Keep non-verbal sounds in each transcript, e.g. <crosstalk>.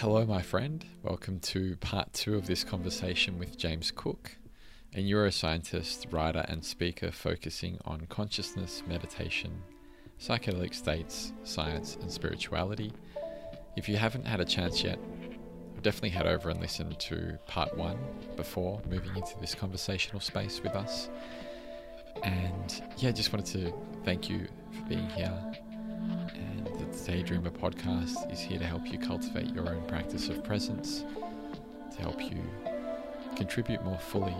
Hello, my friend. Welcome to part two of this conversation with James Cooke, a neuroscientist, writer, and speaker focusing on consciousness, meditation, psychedelic states, science, and spirituality. If you haven't had a chance yet, definitely head over and listen to part one before moving into this conversational space with us. And yeah, just wanted to thank you for being here. The Daydreamer podcast is here to help you cultivate your own practice of presence, to help you contribute more fully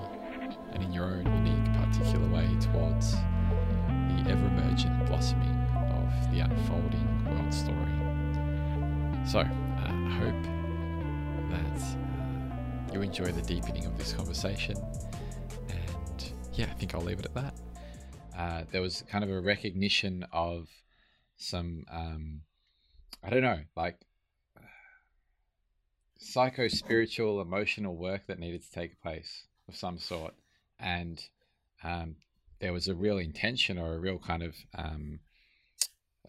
and in your own unique, particular way towards the ever emergent blossoming of the unfolding world story. So, uh, I hope that uh, you enjoy the deepening of this conversation. And yeah, I think I'll leave it at that. Uh, there was kind of a recognition of some, um, I don't know, like psycho spiritual, emotional work that needed to take place of some sort. And um, there was a real intention or a real kind of um,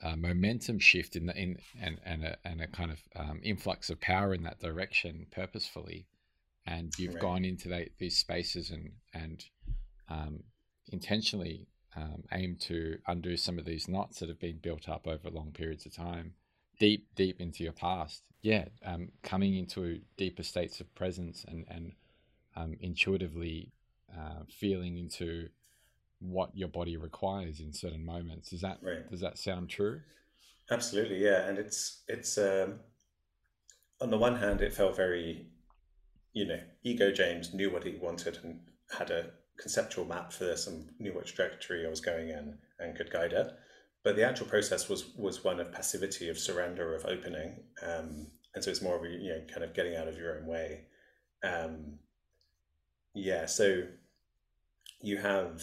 uh, momentum shift in the in and and a, and a kind of um, influx of power in that direction purposefully, and you've right. gone into the, these spaces and and um, intentionally um, aim to undo some of these knots that have been built up over long periods of time, deep deep into your past. Yeah, um, coming into deeper states of presence and and um, intuitively uh, feeling into what your body requires in certain moments. Is that right. does that sound true? Absolutely, yeah. And it's it's um, on the one hand, it felt very, you know, ego James knew what he wanted and had a conceptual map for this and knew what trajectory I was going in and could guide it. But the actual process was was one of passivity, of surrender, of opening, um, and so it's more of a, you know kind of getting out of your own way. Um, yeah, so you have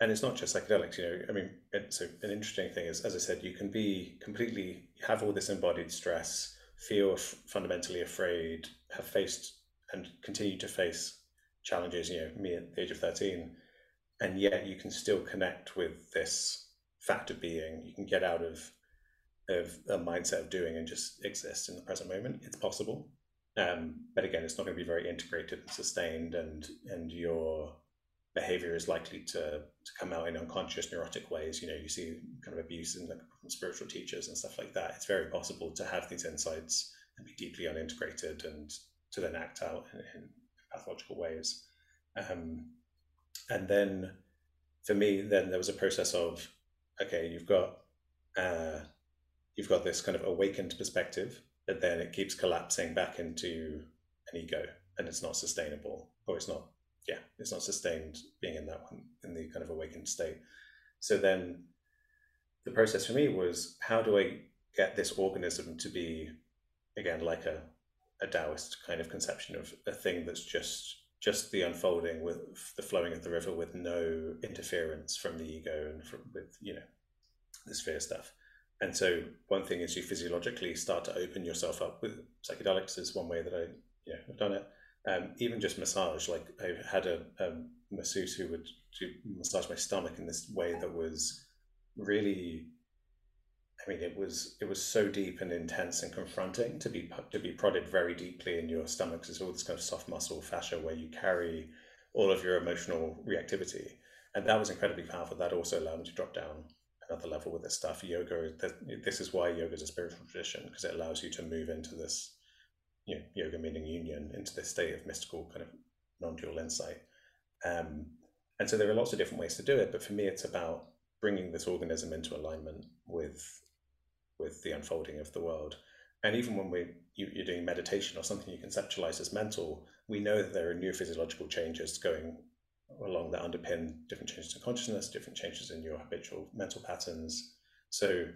and it's not just psychedelics you know i mean a, an interesting thing is as i said you can be completely have all this embodied stress feel f- fundamentally afraid have faced and continue to face challenges you know me at the age of 13 and yet you can still connect with this fact of being you can get out of of a mindset of doing and just exist in the present moment it's possible um, but again it's not going to be very integrated and sustained and and your behavior is likely to, to come out in unconscious neurotic ways. You know, you see kind of abuse in the, from spiritual teachers and stuff like that. It's very possible to have these insights and be deeply unintegrated and to then act out in, in pathological ways. Um, and then for me, then there was a process of, okay, you've got, uh, you've got this kind of awakened perspective, but then it keeps collapsing back into an ego and it's not sustainable or it's not yeah, it's not sustained being in that one in the kind of awakened state. So then the process for me was how do I get this organism to be again like a, a Taoist kind of conception of a thing that's just just the unfolding with the flowing of the river with no interference from the ego and from with you know the sphere stuff. And so one thing is you physiologically start to open yourself up with psychedelics is one way that I you know have done it um, even just massage. Like I had a, a masseuse who would massage my stomach in this way that was really. I mean, it was it was so deep and intense and confronting to be to be prodded very deeply in your stomach. It's all this kind of soft muscle fascia where you carry all of your emotional reactivity, and that was incredibly powerful. That also allowed me to drop down another level with this stuff. Yoga, this is why yoga is a spiritual tradition because it allows you to move into this you know, yoga meaning union into this state of mystical kind of non-dual insight. Um, and so there are lots of different ways to do it, but for me, it's about bringing this organism into alignment with with the unfolding of the world. And even when we you, are doing meditation or something you conceptualize as mental, we know that there are new physiological changes going along that underpin different changes in consciousness, different changes in your habitual mental patterns. So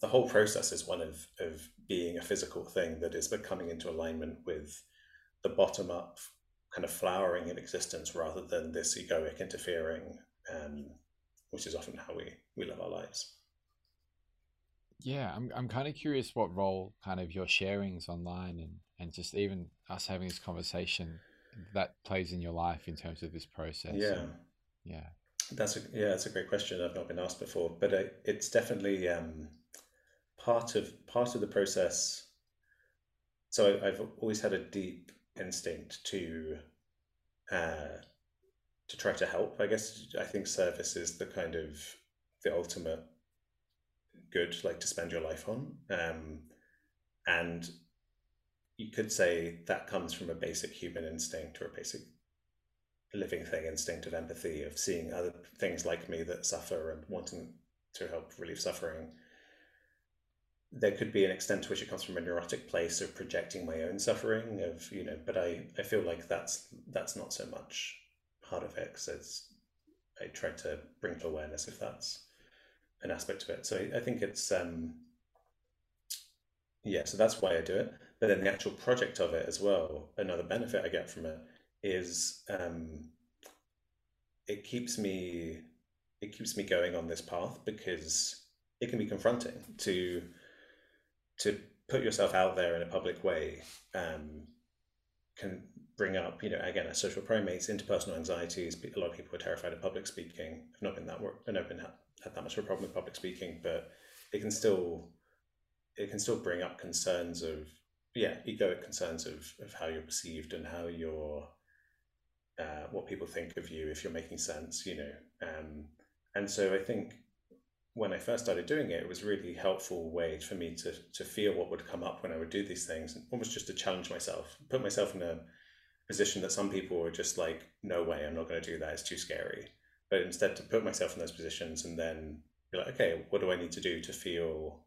the whole process is one of, of being a physical thing that is becoming into alignment with the bottom up kind of flowering in existence rather than this egoic interfering, um, which is often how we, we live our lives. Yeah, I'm, I'm kind of curious what role kind of your sharings online and, and just even us having this conversation that plays in your life in terms of this process. Yeah. And, yeah. That's a, yeah, that's a great question. I've not been asked before, but it, it's definitely, um, part of part of the process so I've always had a deep instinct to uh, to try to help. I guess I think service is the kind of the ultimate good, like to spend your life on. Um, and you could say that comes from a basic human instinct or a basic living thing instinct of empathy, of seeing other things like me that suffer and wanting to help relieve suffering. There could be an extent to which it comes from a neurotic place of projecting my own suffering, of you know, but I, I feel like that's that's not so much part of it because it's I try to bring to awareness if that's an aspect of it. So I, think it's um, yeah, so that's why I do it. But then the actual project of it as well, another benefit I get from it is um, it keeps me it keeps me going on this path because it can be confronting to to put yourself out there in a public way um, can bring up, you know, again, as social primates, interpersonal anxieties. A lot of people are terrified of public speaking. I've not been that work, I've not been had that much of a problem with public speaking, but it can still it can still bring up concerns of yeah, egoic concerns of of how you're perceived and how you're uh, what people think of you if you're making sense, you know. Um, and so I think when I first started doing it, it was really helpful way for me to to feel what would come up when I would do these things, and almost just to challenge myself, put myself in a position that some people were just like, no way, I'm not going to do that. It's too scary. But instead, to put myself in those positions and then be like, okay, what do I need to do to feel,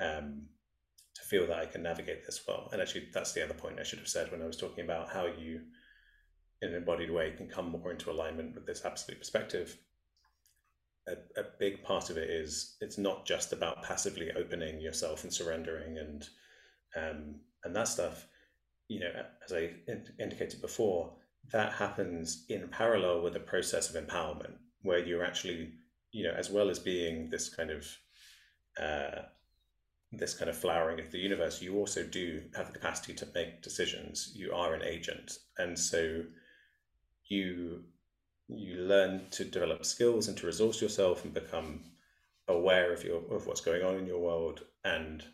um, to feel that I can navigate this well? And actually, that's the other point I should have said when I was talking about how you, in an embodied way, can come more into alignment with this absolute perspective. A, a big part of it is it's not just about passively opening yourself and surrendering and um, and that stuff you know, as I indicated before, that happens in parallel with the process of empowerment, where you're actually, you know, as well as being this kind of uh, this kind of flowering of the universe, you also do have the capacity to make decisions. You are an agent, and so you you learn to develop skills and to resource yourself and become aware of your of what's going on in your world. And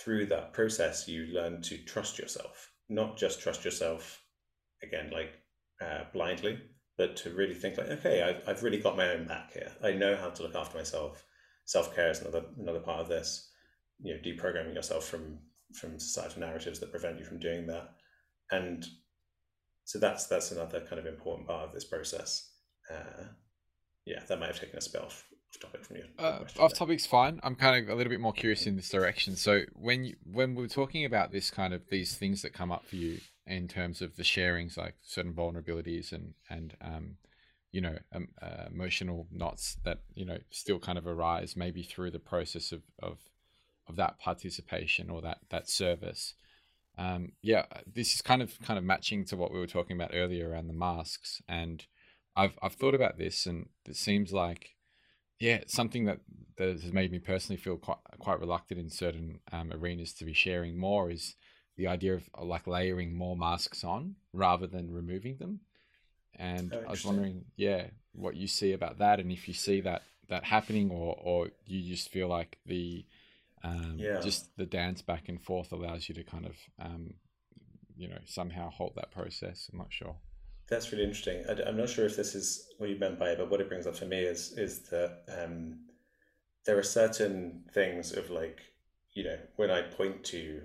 through that process, you learn to trust yourself, not just trust yourself again, like uh, blindly, but to really think like, okay, I've, I've really got my own back here. I know how to look after myself. Self care is another another part of this. You know, deprogramming yourself from from societal narratives that prevent you from doing that, and so that's that's another kind of important part of this process. Uh, yeah, that might have taken a off topic from you. Uh, off topic's fine. I'm kind of a little bit more curious in this direction. So when you, when we're talking about this kind of these things that come up for you in terms of the sharings, like certain vulnerabilities and and um, you know um, uh, emotional knots that you know still kind of arise maybe through the process of of of that participation or that that service. Um, yeah, this is kind of kind of matching to what we were talking about earlier around the masks, and I've I've thought about this, and it seems like yeah, something that, that has made me personally feel quite quite reluctant in certain um, arenas to be sharing more is the idea of uh, like layering more masks on rather than removing them. And oh, I was wondering, yeah, what you see about that, and if you see that that happening, or or you just feel like the um, yeah. just the dance back and forth allows you to kind of um, you know somehow halt that process. I'm not sure. That's really interesting. I, am not sure if this is what you meant by it, but what it brings up for me is is that um, there are certain things of like, you know, when I point to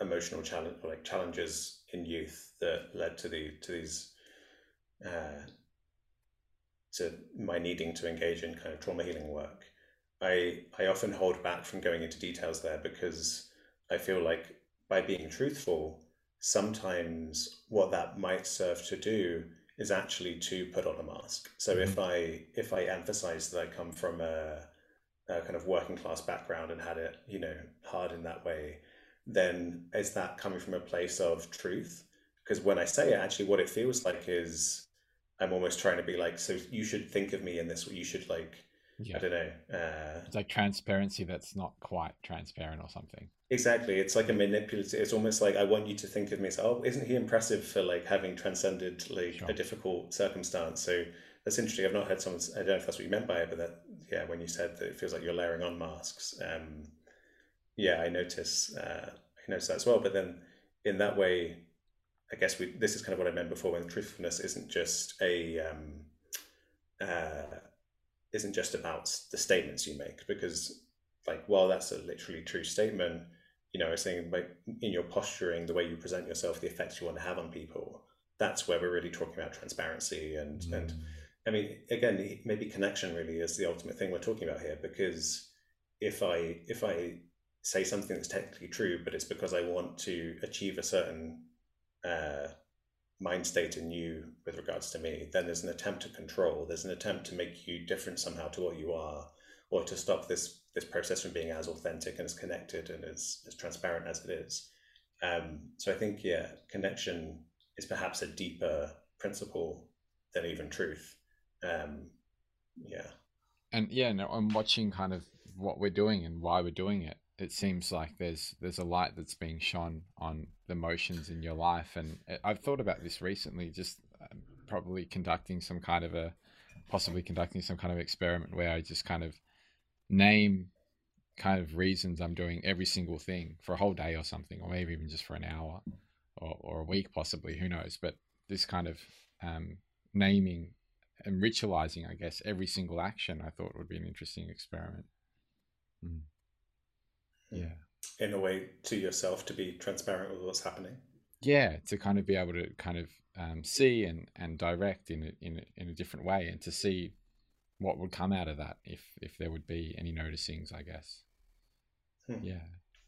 emotional challenge, like challenges in youth that led to the to these, uh, to my needing to engage in kind of trauma healing work, I I often hold back from going into details there because I feel like by being truthful sometimes what that might serve to do is actually to put on a mask. So mm-hmm. if I if I emphasize that I come from a, a, kind of working class background and had it, you know, hard in that way, then is that coming from a place of truth? Because when I say it, actually, what it feels like is I'm almost trying to be like, so you should think of me in this way. You should like yeah. I don't know. Uh, it's like transparency that's not quite transparent or something. Exactly. It's like a manipulative. It's almost like I want you to think of me as, oh, isn't he impressive for like having transcended like sure. a difficult circumstance? So that's interesting. I've not heard someone. I don't know if that's what you meant by it, but that yeah, when you said that it feels like you're layering on masks. Um, yeah, I notice. Uh, I notice that as well. But then in that way, I guess we this is kind of what I meant before when truthfulness isn't just a um, uh, isn't just about the statements you make because like well that's a literally true statement you know saying like in your posturing the way you present yourself the effects you want to have on people that's where we're really talking about transparency and mm. and I mean again maybe connection really is the ultimate thing we're talking about here because if I if I say something that's technically true but it's because I want to achieve a certain uh, mind state in you with regards to me, then there's an attempt to control. There's an attempt to make you different somehow to what you are, or to stop this this process from being as authentic and as connected and as, as transparent as it is. Um, so I think yeah, connection is perhaps a deeper principle than even truth. Um, yeah. And yeah, no, I'm watching kind of what we're doing and why we're doing it it seems like there's there's a light that's being shone on the emotions in your life and i've thought about this recently just um, probably conducting some kind of a possibly conducting some kind of experiment where i just kind of name kind of reasons i'm doing every single thing for a whole day or something or maybe even just for an hour or, or a week possibly who knows? But this kind of um, naming and ritualizing i guess every single action i thought would be an interesting experiment. Mm yeah. in a way to yourself to be transparent with what's happening? Yeah to kind of be able to kind of um, see and and direct in a, in a, in a different way and to see what would come out of that if if there would be any noticings i guess. Hmm. yeah.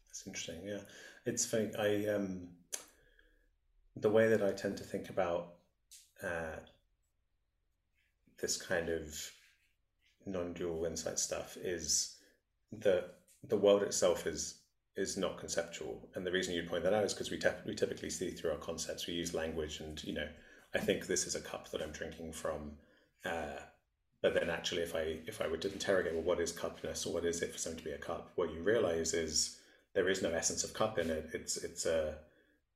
That's interesting yeah. It's funny i um the way that i tend to think about uh this kind of non-dual insight stuff is that the world itself is is not conceptual, and the reason you point that out is because we te- we typically see through our concepts. We use language, and you know, I think this is a cup that I'm drinking from. Uh, but then, actually, if I if I were to interrogate, well, what is cupness, or what is it for something to be a cup? What you realize is there is no essence of cup in it. It's it's a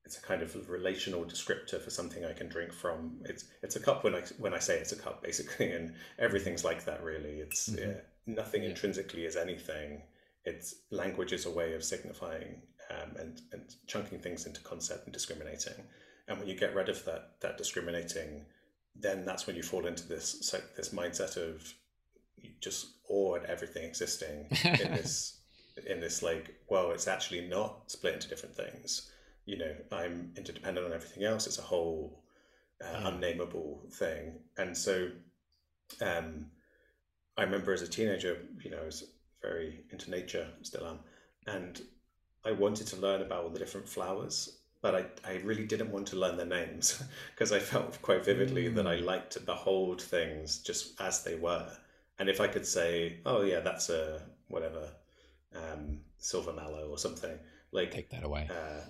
it's a kind of relational descriptor for something I can drink from. It's it's a cup when I when I say it's a cup, basically, <laughs> and everything's like that. Really, it's mm-hmm. yeah, nothing yeah. intrinsically is anything it's language is a way of signifying um, and, and chunking things into concept and discriminating. And when you get rid of that that discriminating, then that's when you fall into this this mindset of just awe at everything existing in <laughs> this in this like well it's actually not split into different things you know i'm interdependent on everything else it's a whole uh, mm. unnameable thing and so um i remember as a teenager you know I was very into nature, still am, and I wanted to learn about all the different flowers, but I, I really didn't want to learn their names <laughs> because I felt quite vividly mm. that I mm. liked to behold things just as they were. And if I could say, oh yeah, that's a whatever, um, silver mallow or something, like take that away. Uh,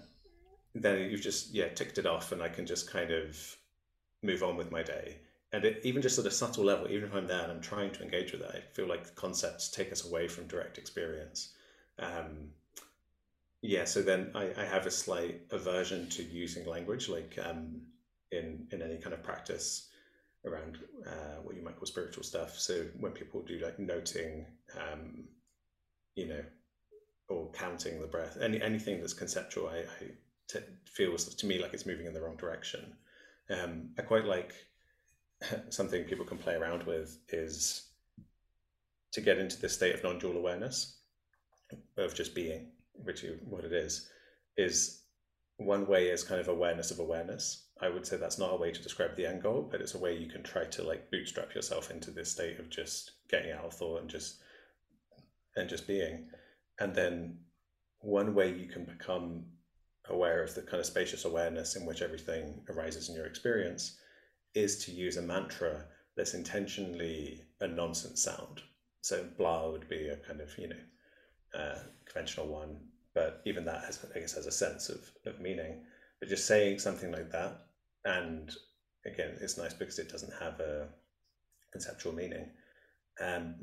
then you've just yeah ticked it off, and I can just kind of move on with my day and it, even just at a subtle level, even if I'm there and I'm trying to engage with it, I feel like concepts take us away from direct experience. Um, yeah, so then I, I, have a slight aversion to using language, like um, in in any kind of practice around uh, what you might call spiritual stuff. So when people do like noting, um, you know, or counting the breath, any anything that's conceptual, I, I t- feels to me like it's moving in the wrong direction. Um, I quite like <laughs> something people can play around with is to get into this state of non-dual awareness of just being, which is what it is, is one way is kind of awareness of awareness. I would say that's not a way to describe the end goal, but it's a way you can try to like bootstrap yourself into this state of just getting out of thought and just and just being. And then one way you can become aware of the kind of spacious awareness in which everything arises in your experience is to use a mantra that's intentionally a nonsense sound. So blah would be a kind of, you know, uh, conventional one, but even that has, I guess, has a sense of, of meaning. But just saying something like that, and again, it's nice because it doesn't have a conceptual meaning. Um,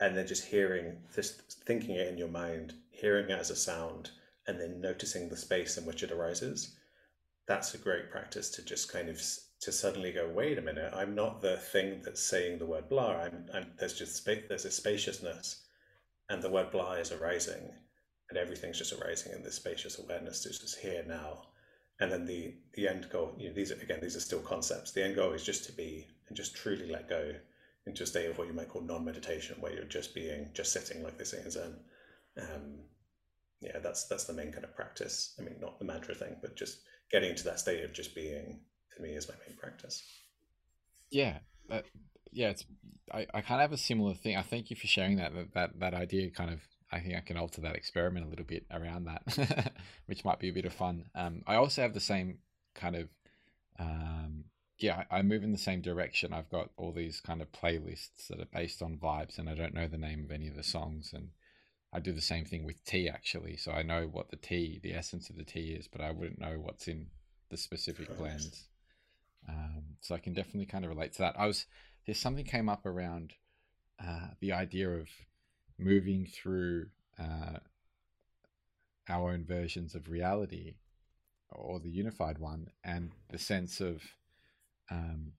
and then just hearing just thinking it in your mind, hearing it as a sound, and then noticing the space in which it arises. That's a great practice to just kind of to suddenly go, wait a minute, I'm not the thing that's saying the word blah. I'm, I'm there's just spa- there's a spaciousness, and the word blah is arising, and everything's just arising in this spacious awareness. It's just here now, and then the the end goal. You know, these are, again, these are still concepts. The end goal is just to be and just truly let go into a state of what you might call non-meditation, where you're just being, just sitting, like say in Zen. Um, yeah, that's that's the main kind of practice. I mean, not the mantra thing, but just getting into that state of just being. To me, is my main practice. Yeah, that, yeah. It's I, I kind of have a similar thing. I thank you for sharing that. That that, that idea kind of. I think I can alter that experiment a little bit around that, <laughs> which might be a bit of fun. Um, I also have the same kind of um, yeah, I move in the same direction. I've got all these kind of playlists that are based on vibes, and I don't know the name of any of the songs. And I do the same thing with tea, actually. So I know what the tea, the essence of the tea is, but I wouldn't know what's in the specific blends. Um, so I can definitely kind of relate to that. I was there's something came up around uh, the idea of moving through uh, our own versions of reality or the unified one, and the sense of um,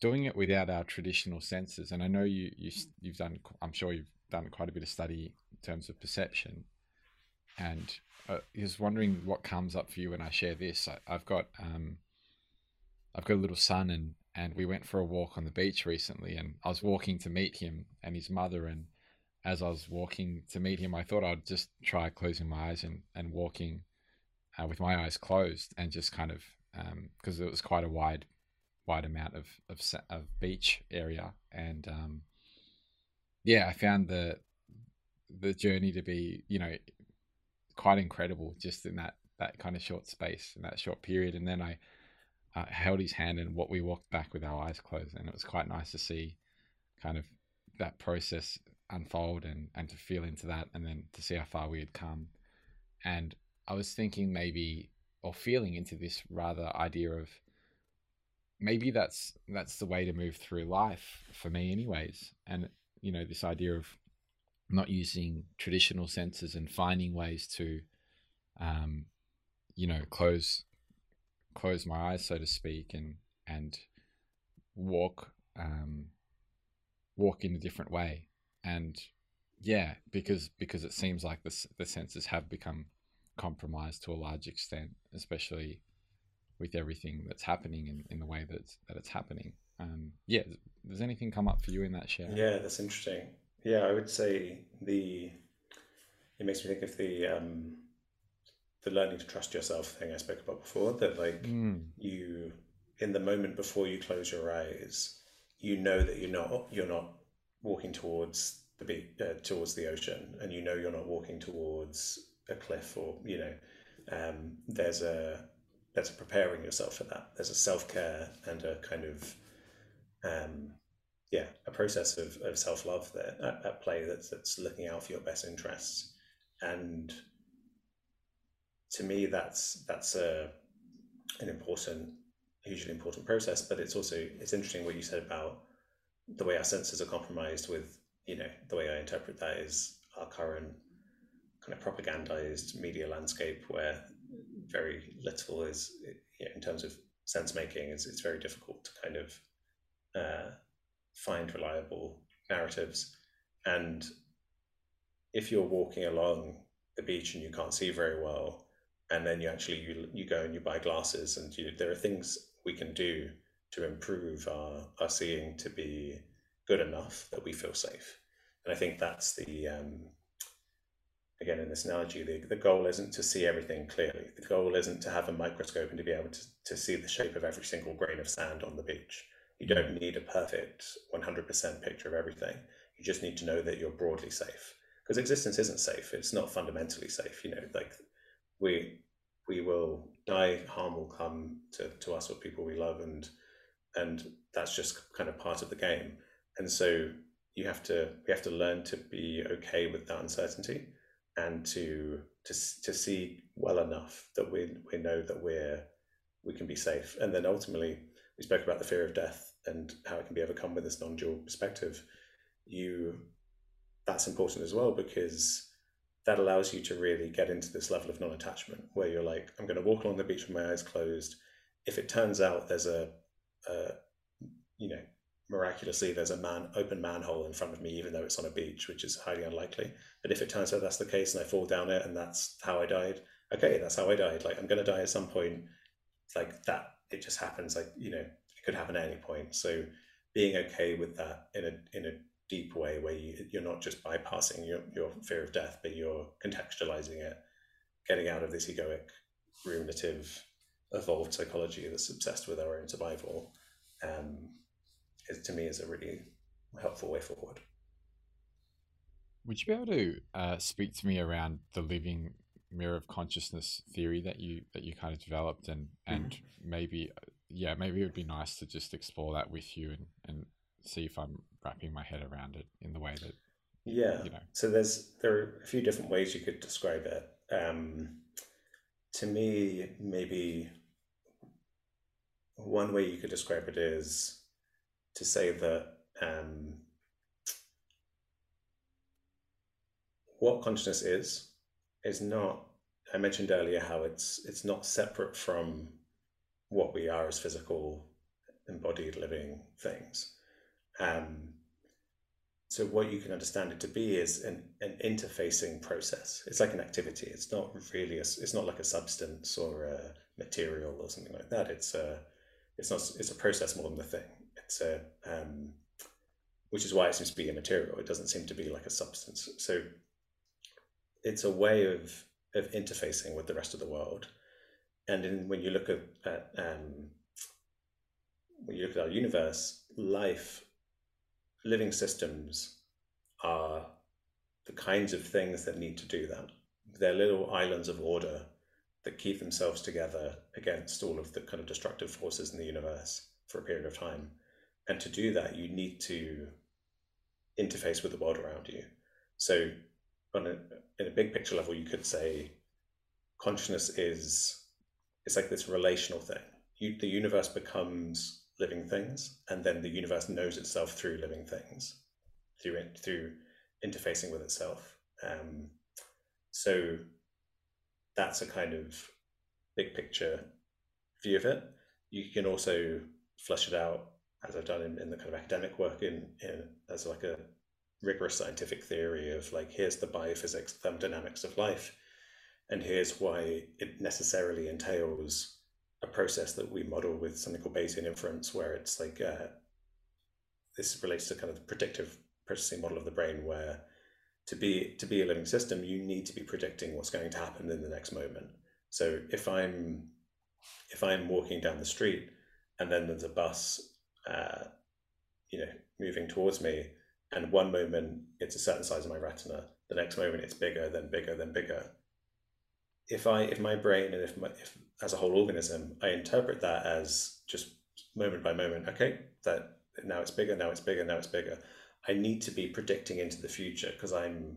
doing it without our traditional senses. And I know you, you you've done. I'm sure you've done quite a bit of study in terms of perception. And uh, I was wondering what comes up for you when I share this. I, have got um, I've got a little son, and and we went for a walk on the beach recently. And I was walking to meet him and his mother. And as I was walking to meet him, I thought I'd just try closing my eyes and and walking uh, with my eyes closed and just kind of because um, it was quite a wide wide amount of of, of beach area, and um, yeah, I found the the journey to be you know quite incredible just in that that kind of short space in that short period, and then I uh, held his hand and what we walked back with our eyes closed, and it was quite nice to see kind of that process unfold and and to feel into that, and then to see how far we had come, and I was thinking maybe or feeling into this rather idea of maybe that's that's the way to move through life for me anyways. And you know this idea of not using traditional senses and finding ways to um you know close close my eyes so to speak and and walk um walk in a different way and yeah because because it seems like the the senses have become compromised to a large extent especially with everything that's happening in, in the way that it's, that it's happening. Um, yeah, does anything come up for you in that share? Yeah, that's interesting. Yeah, I would say the it makes me think of the um, the learning to trust yourself thing I spoke about before. That like mm. you in the moment before you close your eyes, you know that you're not you're not walking towards the beach, uh, towards the ocean, and you know you're not walking towards a cliff or you know um, there's a there's a preparing yourself for that. There's a self care and a kind of um, yeah, a process of, of self love there at, at, play that's that's looking out for your best interests. And to me, that's that's a an important, hugely important process. But it's also it's interesting what you said about the way our senses are compromised with you know the way I interpret that is our current kind of propagandized media landscape where very little is you know, in terms of sense making. It's, it's very difficult to kind of uh, find reliable narratives. And if you're walking along the beach and you can't see very well, and then you actually you, you go and you buy glasses, and you, there are things we can do to improve our, our seeing to be good enough that we feel safe. And I think that's the um, again in this analogy, the, the goal isn't to see everything clearly. The goal isn't to have a microscope and to be able to, to see the shape of every single grain of sand on the beach. You don't need a perfect 100% picture of everything. You just need to know that you're broadly safe. Because existence isn't safe. It's not fundamentally safe. You know, like we we will die, harm will come to, to us or people we love, and and that's just kind of part of the game. And so you have to we have to learn to be okay with that uncertainty and to to to see well enough that we we know that we're we can be safe. And then ultimately, we spoke about the fear of death and how it can be overcome with this non-dual perspective. You that's important as well because that allows you to really get into this level of non-attachment where you're like, I'm going to walk along the beach with my eyes closed. If it turns out there's a, a you know miraculously there's a man open manhole in front of me even though it's on a beach which is highly unlikely but if it turns out that's the case and i fall down it and that's how i died okay that's how i died. Like i'm going to die at some point. Like that it just happens. Like you know it could happen at any point. So being okay with that in a in a deep way where you, you're not just bypassing your, your fear of death but you're contextualizing it getting out of this egoic ruminative evolved psychology that's obsessed with our own survival um, is to me is a really helpful way forward would you be able to uh, speak to me around the living mirror of consciousness theory that you that you kind of developed and and mm-hmm. maybe yeah maybe it would be nice to just explore that with you and and see if i'm wrapping my head around it in the way that yeah. you know. So there's there are a few different ways you could describe it. Um to me maybe one way you could describe it is to say that um what consciousness is is not I mentioned earlier how it's it's not separate from what we are as physical embodied living things. Um, so what you can understand it to be is an, an interfacing process. It's like an activity. It's not really a, it's not like a substance or a material or something like that. It's a it's not it's a process more than a thing. It's a um, which is why it seems to be immaterial. It doesn't seem to be like a substance. So it's a way of of interfacing with the rest of the world. And in, when you look at, at um, when you look at our universe, life, living systems are the kinds of things that need to do that. They're little islands of order that keep themselves together against all of the kind of destructive forces in the universe for a period of time. And to do that, you need to interface with the world around you. So on a, in a big picture level, you could say consciousness is it's like this relational thing. You, the universe becomes living things, and then the universe knows itself through living things, through it, through interfacing with itself. Um, so that's a kind of big picture view of it. You can also flesh it out, as I've done in, in the kind of academic work, in, in as like a rigorous scientific theory of like here's the biophysics thermodynamics of life and here's why it necessarily entails a process that we model with something called bayesian inference where it's like uh, this relates to kind of the predictive processing model of the brain where to be to be a living system you need to be predicting what's going to happen in the next moment. So if i'm if i'm walking down the street and then there's a bus uh, you know moving towards me and one moment it's a certain size of my retina the next moment it's bigger then bigger then bigger if i if my brain and if, my, if as a whole organism i interpret that as just moment by moment okay that now it's bigger now it's bigger now it's bigger i need to be predicting into the future because i'm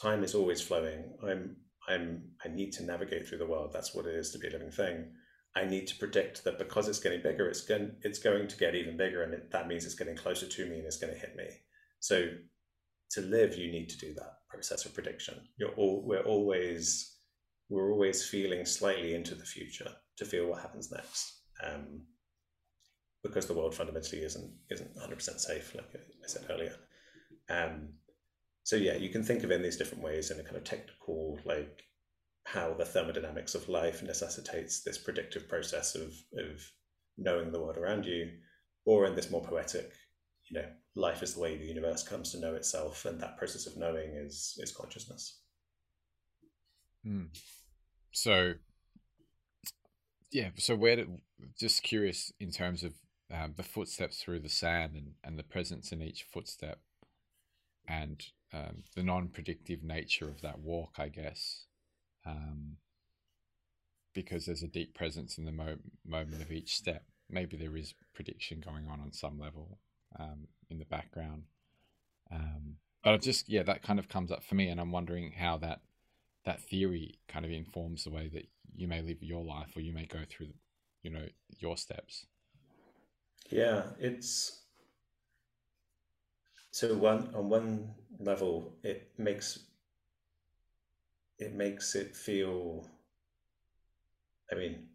time is always flowing i'm i'm i need to navigate through the world that's what it is to be a living thing I need to predict that because it's getting bigger, it's going it's going to get even bigger, and it, that means it's getting closer to me and it's going to hit me. So to live, you need to do that process of prediction. You're all we're always we're always feeling slightly into the future to feel what happens next. Um, because the world fundamentally isn't isn't 100% safe, like I said earlier. Um, so yeah, you can think of it in these different ways in a kind of technical, like how the thermodynamics of life necessitates this predictive process of of knowing the world around you, or in this more poetic, you know, life is the way the universe comes to know itself, and that process of knowing is is consciousness. Mm. So, yeah. So, where just curious in terms of um, the footsteps through the sand and and the presence in each footstep, and um, the non-predictive nature of that walk, I guess. Um, because there's a deep presence in the mo- moment of each step. Maybe there is prediction going on on some level, um, in the background. Um, but I just yeah, that kind of comes up for me, and I'm wondering how that that theory kind of informs the way that you may live your life, or you may go through, you know, your steps. Yeah, it's so one on one level, it makes it makes it feel. I mean,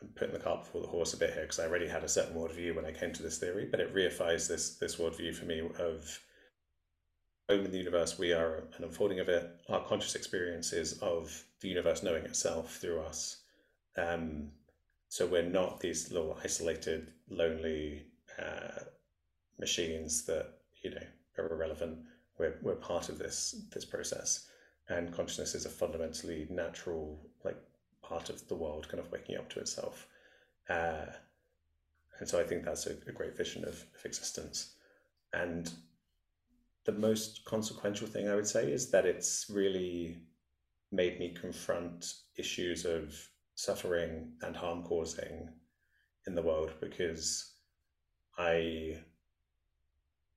I'm putting the cart before the horse a bit here because I already had a certain worldview when I came to this theory, but it reifies this this worldview for me of in the universe. We are an unfolding of it. Our conscious experiences of the universe knowing itself through us. Um, So we're not these little isolated, lonely uh, machines that you know are irrelevant. We're we're part of this this process, and consciousness is a fundamentally natural like part of the world, kind of waking up to itself. Uh, and so I think that's a, a great vision of, of existence. And the most consequential thing I would say is that it's really made me confront issues of suffering and harm causing in the world because I,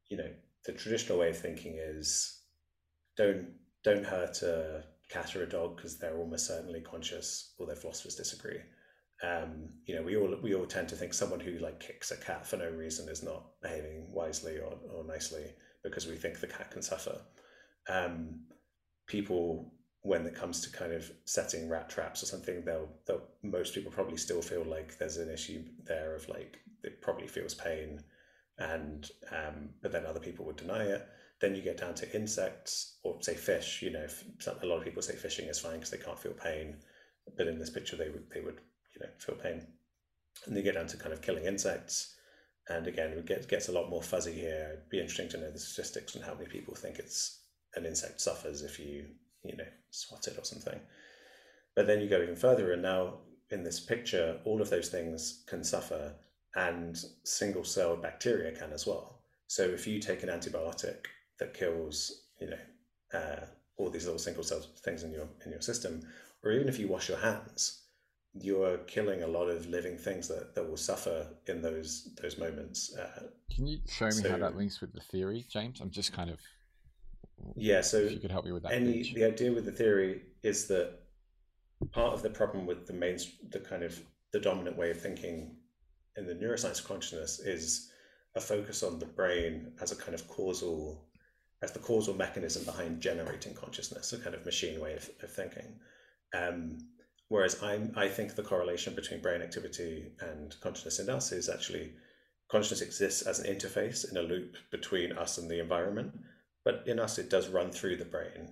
you know, the traditional way of thinking is don't don't hurt a cat or a dog because they're almost certainly conscious, although philosophers disagree. Um, you know, we all we all tend to think someone who like kicks a cat for no reason is not behaving wisely or, or nicely because we think the cat can suffer. Um, people when it comes to kind of setting rat traps or something, they'll, they'll most people probably still feel like there's an issue there of like it probably feels pain, and um, but then other people would deny it. Then you get down to insects or say fish. You know, a lot of people say fishing is fine because they can't feel pain, but in this picture they would they would you know feel pain. And they get down to kind of killing insects, and again it gets gets a lot more fuzzy here. It'd be interesting to know the statistics and how many people think it's an insect suffers if you you know, swat it or something. But then you go even further, and now in this picture, all of those things can suffer, and single celled bacteria can as well. So if you take an antibiotic that kills, you know, uh, all these little single cell things in your in your system, or even if you wash your hands, you're killing a lot of living things that, that will suffer in those those moments. Uh, Can you show me so, how that links with the theory, James? I'm just kind of yeah, so if you could help me with that. Any the idea with the theory is that part of the problem with the main the kind of the dominant way of thinking in the neuroscience of consciousness is a focus on the brain as a kind of causal as the causal mechanism behind generating consciousness, a kind of machine way of, of thinking. Um, whereas I I think the correlation between brain activity and consciousness in us is actually consciousness exists as an interface in a loop between us and the environment but in us, it does run through the brain,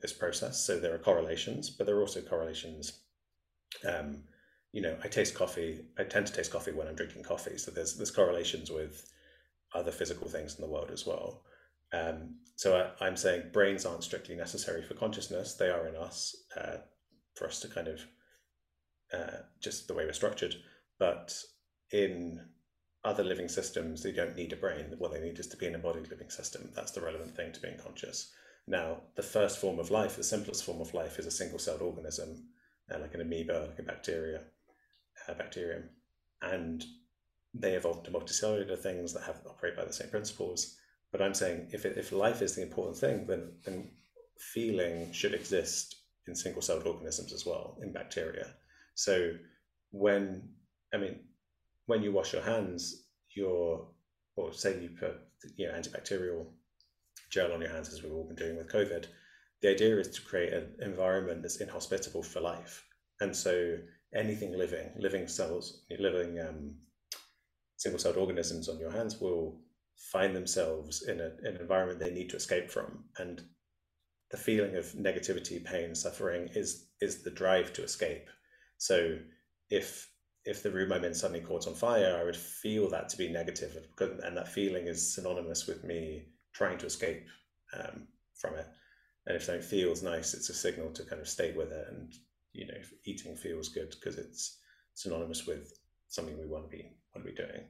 this process. So there are correlations, but there are also correlations. Um, you know, I taste coffee. I tend to taste coffee when I'm drinking coffee. So there's there's correlations with other physical things in the world as well. Um, so I, am saying brains aren't strictly necessary for consciousness. They are in us uh, for us to kind of uh, just the way we're structured. But in other living systems, they don't need a brain. What they need is to be an embodied living system. That's the relevant thing to being conscious. Now, the first form of life, the simplest form of life, is a single celled organism, uh, like an amoeba, like a bacteria, a bacterium. And they evolved to multicellular things that have operate by the same principles. But I'm saying if, it, if life is the important thing, then, then feeling should exist in single celled organisms as well, in bacteria. So when, I mean, when you wash your hands, you're, or say you put you know antibacterial gel on your hands, as we've all been doing with COVID. The idea is to create an environment that's inhospitable for life, and so anything living, living cells, living um, single-celled organisms on your hands will find themselves in, a, an environment they need to escape from, and the feeling of negativity, pain, suffering is is the drive to escape. So if if the room I'm in suddenly caught on fire, I would feel that to be negative, and that feeling is synonymous with me trying to escape um, from it. And if something feels nice, it's a signal to kind of stay with it. And you know, eating feels good because it's synonymous with something we want to be want to be doing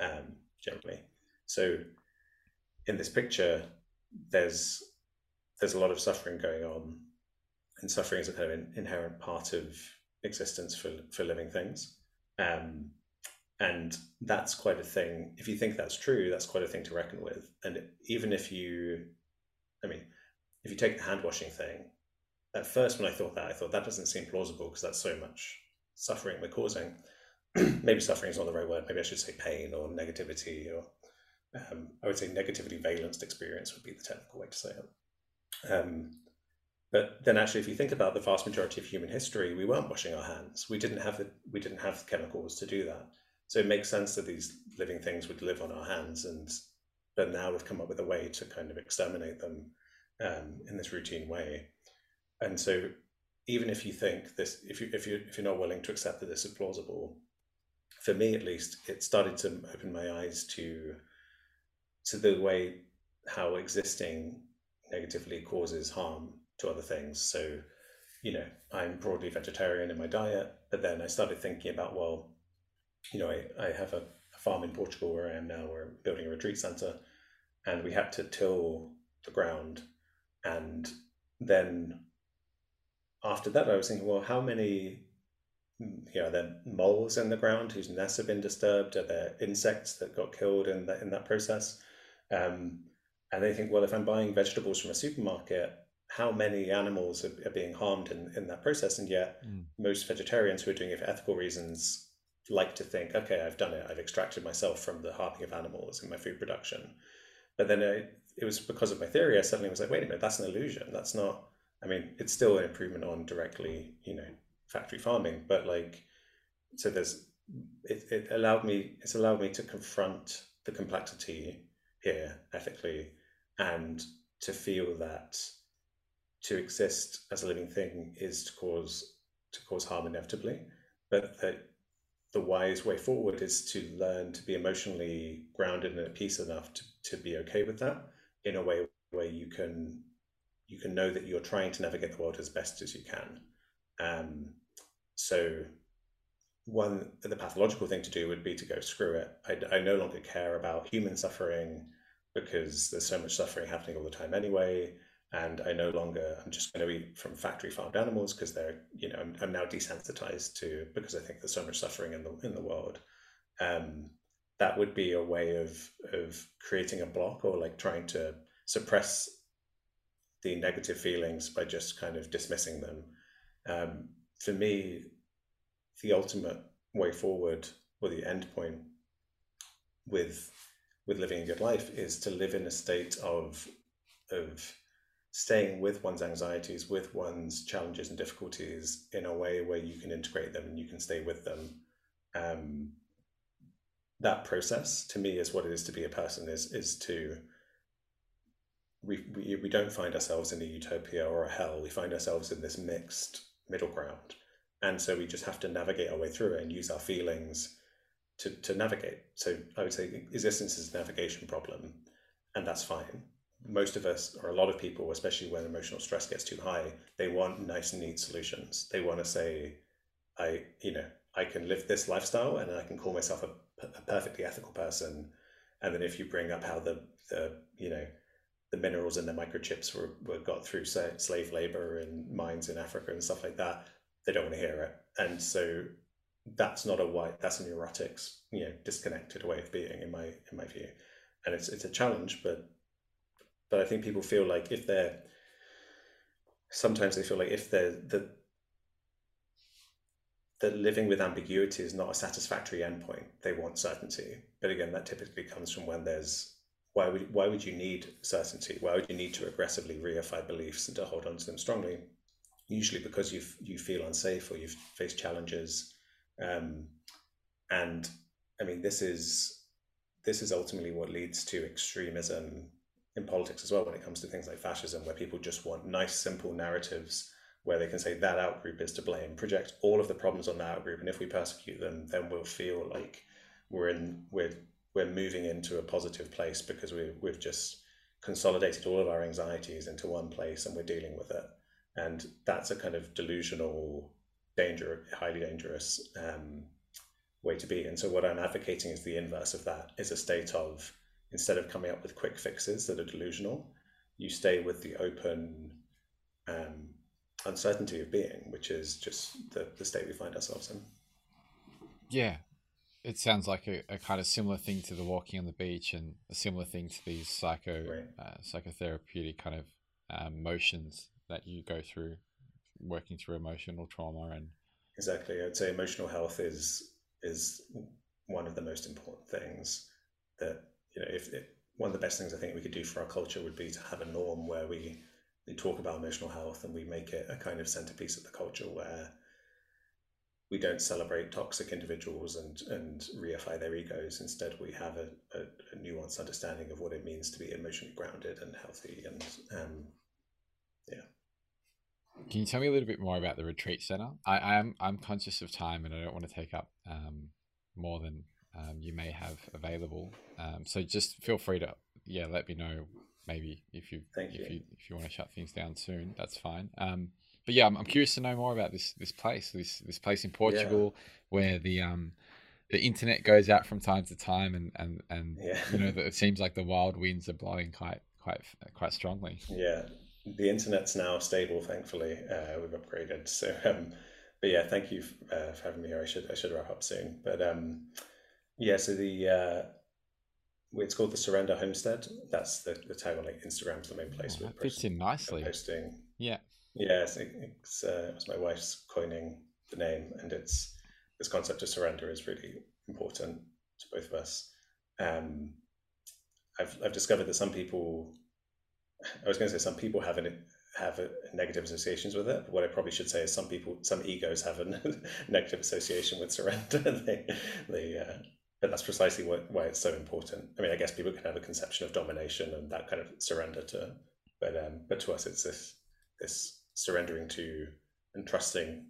um, generally. So in this picture, there's there's a lot of suffering going on, and suffering is a kind of inherent part of existence for for living things. Um, and that's quite a thing. If you think that's true, that's quite a thing to reckon with. And even if you, I mean, if you take the hand washing thing, at first when I thought that, I thought that doesn't seem plausible because that's so much suffering we're causing. <clears throat> Maybe suffering is not the right word. Maybe I should say pain or negativity, or um, I would say negativity valenced experience would be the technical way to say it. Um, but then actually, if you think about the vast majority of human history, we weren't washing our hands. We didn't have the, we didn't have chemicals to do that. So it makes sense that these living things would live on our hands, and but now we've come up with a way to kind of exterminate them um, in this routine way. And so, even if you think this, if you if you if you're not willing to accept that this is plausible, for me at least, it started to open my eyes to to the way how existing negatively causes harm to other things. So, you know, I'm broadly vegetarian in my diet, but then I started thinking about, well, you know, I, I have a, a farm in Portugal where I am now, we're building a retreat center, and we had to till the ground. And then after that, I was thinking, well, how many you know, are there moles in the ground whose nests have been disturbed? Are there insects that got killed in that in that process? Um, and they think, well, if I'm buying vegetables from a supermarket, how many animals are, are being harmed in, in that process? And yet, mm. most vegetarians who are doing it for ethical reasons like to think, okay, I've done it. I've extracted myself from the harming of animals in my food production. But then I, it was because of my theory, I suddenly was like, wait a minute, that's an illusion. That's not. I mean, it's still an improvement on directly, you know, factory farming, but like, so there's it, it allowed me it's allowed me to confront the complexity here ethically and to feel that to exist as a living thing is to cause to cause harm inevitably but that the wise way forward is to learn to be emotionally grounded and at peace enough to, to be okay with that in a way where you can you can know that you're trying to navigate the world as best as you can. Um, so one the pathological thing to do would be to go screw it. I, I no longer care about human suffering because there's so much suffering happening all the time anyway and i no longer i'm just going to eat from factory farmed animals because they're you know I'm, I'm, now desensitized to because i think there's so much suffering in the in the world. Um, that would be a way of of creating a block or like trying to suppress the negative feelings by just kind of dismissing them. Um, for me the ultimate way forward or the end point with with living a good life is to live in a state of of staying with one's anxieties, with one's challenges and difficulties in a way where you can integrate them and you can stay with them. Um, that process to me is what it is to be a person is is to we, we we don't find ourselves in a utopia or a hell we find ourselves in this mixed middle ground and so we just have to navigate our way through it and use our feelings to, to navigate. So I would say existence is a navigation problem, and that's fine. Most of us, or a lot of people, especially when emotional stress gets too high, they want nice and neat solutions. They want to say, I, you know, I can live this lifestyle and I can call myself a, a perfectly ethical person. And then if you bring up how the, the you know, the minerals and the microchips were, were got through slave labor in mines in Africa and stuff like that, they don't want to hear it. And so that's not a white that's a neurotic you know disconnected way of being in my in my view. And it's it's a challenge but but i think people feel like if they're sometimes they feel like if they're the that living with ambiguity is not a satisfactory endpoint they want certainty. But again that typically comes from when there's why would why would you need certainty? Why would you need to aggressively reify beliefs and to hold on to them strongly? Usually because you you feel unsafe or you've faced challenges um, and I mean, this is this is ultimately what leads to extremism in politics as well when it comes to things like fascism, where people just want nice, simple narratives where they can say that outgroup is to blame, project all of the problems on that outgroup, and if we persecute them, then we'll feel like we're in we're we're moving into a positive place because we we've just consolidated all of our anxieties into one place and we're dealing with it. And that's a kind of delusional danger, highly dangerous um, way to be. And so, what I'm advocating is the inverse of that: is a state of instead of coming up with quick fixes that are delusional, you stay with the open um, uncertainty of being, which is just the, the state we find ourselves in. Yeah, it sounds like a, a, kind of similar thing to the walking on the beach and a similar thing to these psycho right. uh, psychotherapeutic kind of um, motions that you go through working through emotional trauma and exactly i'd say emotional health is is one of the most important things that you know if it, one of the best things i think we could do for our culture would be to have a norm where we, we talk about emotional health and we make it a kind of centerpiece of the culture where we don't celebrate toxic individuals and and reify their egos. Instead, we have a, a, a, nuanced understanding of what it means to be emotionally grounded and healthy. And um, can you tell me a little bit more about the retreat center? I, I am I'm conscious of time and I don't want to take up um, more than um, you may have available. Um, so just feel free to yeah let me know maybe if you Thank if you. you if you want to shut things down soon. That's fine. Um, but yeah, I'm, I'm curious to know more about this this place this this place in Portugal where the um the internet goes out from time to time and and and Yeah. you know it seems like the wild winds are blowing quite quite quite strongly. Yeah, the internet's now stable, thankfully. Uh, we've upgraded. <laughs> So, um, but yeah, thank you uh, for having me here. I should I should wrap up soon. But um, yeah, so the uh, it's called the Surrender Homestead. That's the, the tag on like Instagram's the main place Oh, we're that fits in nicely. posting. Yeah. Yeah, it's, it's uh, it was my wife's coining the name, and it's this concept of surrender is really important to both of us. Um, I've I've discovered that some people, I was going to say some people have an have a, negative associations with it. What I probably should say is some people, some egos have a <laughs> negative association with surrender. <laughs> they they uh, but that's precisely what, why it's so important. I mean, I guess people can have a conception of domination and that kind of surrender to, but um, but to us, it's this this surrendering to and trusting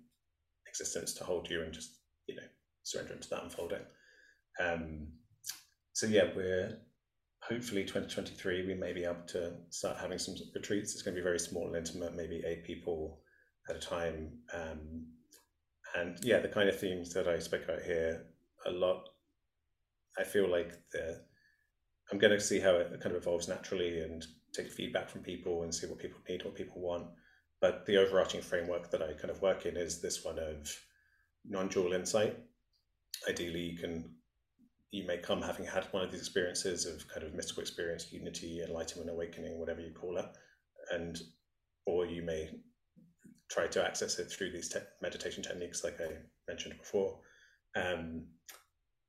existence to hold you and just you know surrendering to that unfolding. Um, so yeah, we're hopefully 2023 we may be able to start having some retreats. It's going to be very small and intimate, maybe eight people at a time. Um, and yeah, the kind of themes that I spoke about here a lot. I feel like the I'm going to see how it kind of evolves naturally and take feedback from people and see what people need, what people want. But the overarching framework that I kind of work in is this one of non-dual insight. Ideally, you can you may come having had one of these experiences of kind of mystical experience, unity, enlightenment, awakening, whatever you call it, and or you may try to access it through these te- meditation techniques, like I mentioned before, um,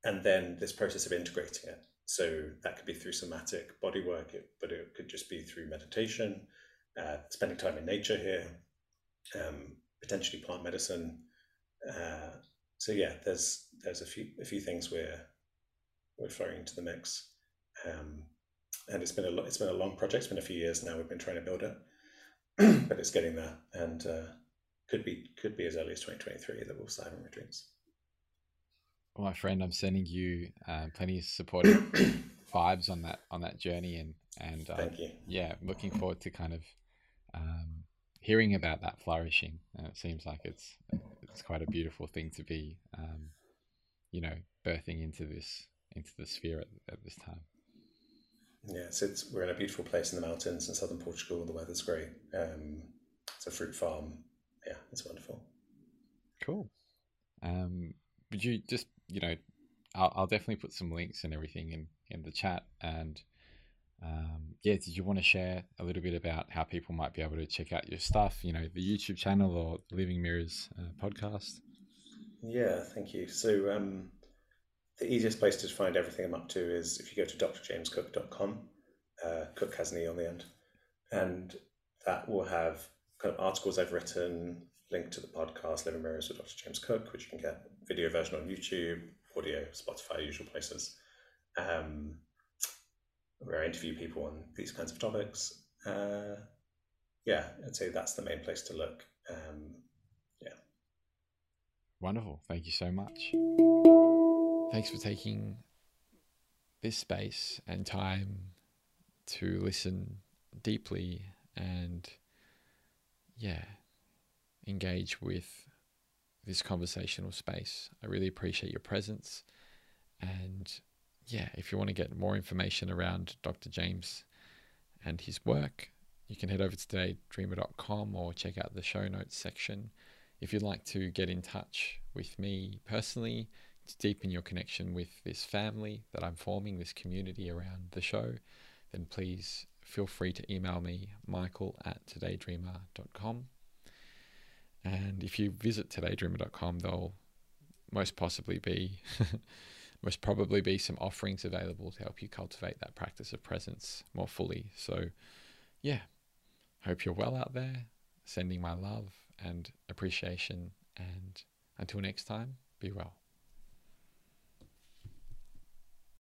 and then this process of integrating it. So that could be through somatic body work, it, but it could just be through meditation, uh, spending time in nature here, um, potentially plant medicine. Uh, so yeah, there's there's a few a few things we're we're throwing into the mix, um, and it's been a it's been a long project. It's been a few years now. We've been trying to build it, <clears throat> but it's getting there, and uh, could be could be as early as 2023 that we'll start having retreats. Well, my friend, I'm sending you uh, plenty of supportive <clears throat> vibes on that on that journey, and and uh, Thank you. yeah, looking forward to kind of um, hearing about that flourishing. And it seems like it's it's quite a beautiful thing to be, um, you know, birthing into this into the sphere at, at this time. Yeah, so it's, we're in a beautiful place in the mountains in southern Portugal. The weather's great. Um, it's a fruit farm. Yeah, it's wonderful. Cool. Um, would you just, you know, I'll, I'll definitely put some links and everything in, in the chat. And um, yeah, did you want to share a little bit about how people might be able to check out your stuff, you know, the YouTube channel or Living Mirrors uh, podcast? Yeah, thank you. So um, the easiest place to find everything I'm up to is if you go to drjamescooke.com. Uh, Cooke has an E on the end. And that will have kind of articles I've written, link to the podcast Living Mirrors with Dr. James Cooke, which you can get video version on YouTube, audio, Spotify, usual places. Um, where I interview people on these kinds of topics. Uh, yeah, I'd say that's the main place to look. Um, Wonderful. Thank you so much. Thanks for taking this space and time to listen deeply and, yeah, engage with this conversational space. I really appreciate your presence. And, yeah, if you want to get more information around Dr. James and his work, you can head over to todaydreamer.com or check out the show notes section. If you'd like to get in touch with me personally to deepen your connection with this family that I'm forming, this community around the show, then please feel free to email me, michael at todaydreamer.com. And if you visit todaydreamer.com, there'll most possibly be, <laughs> most probably be some offerings available to help you cultivate that practice of presence more fully. So, yeah, hope you're well out there. Sending my love and appreciation. And until next time, be well.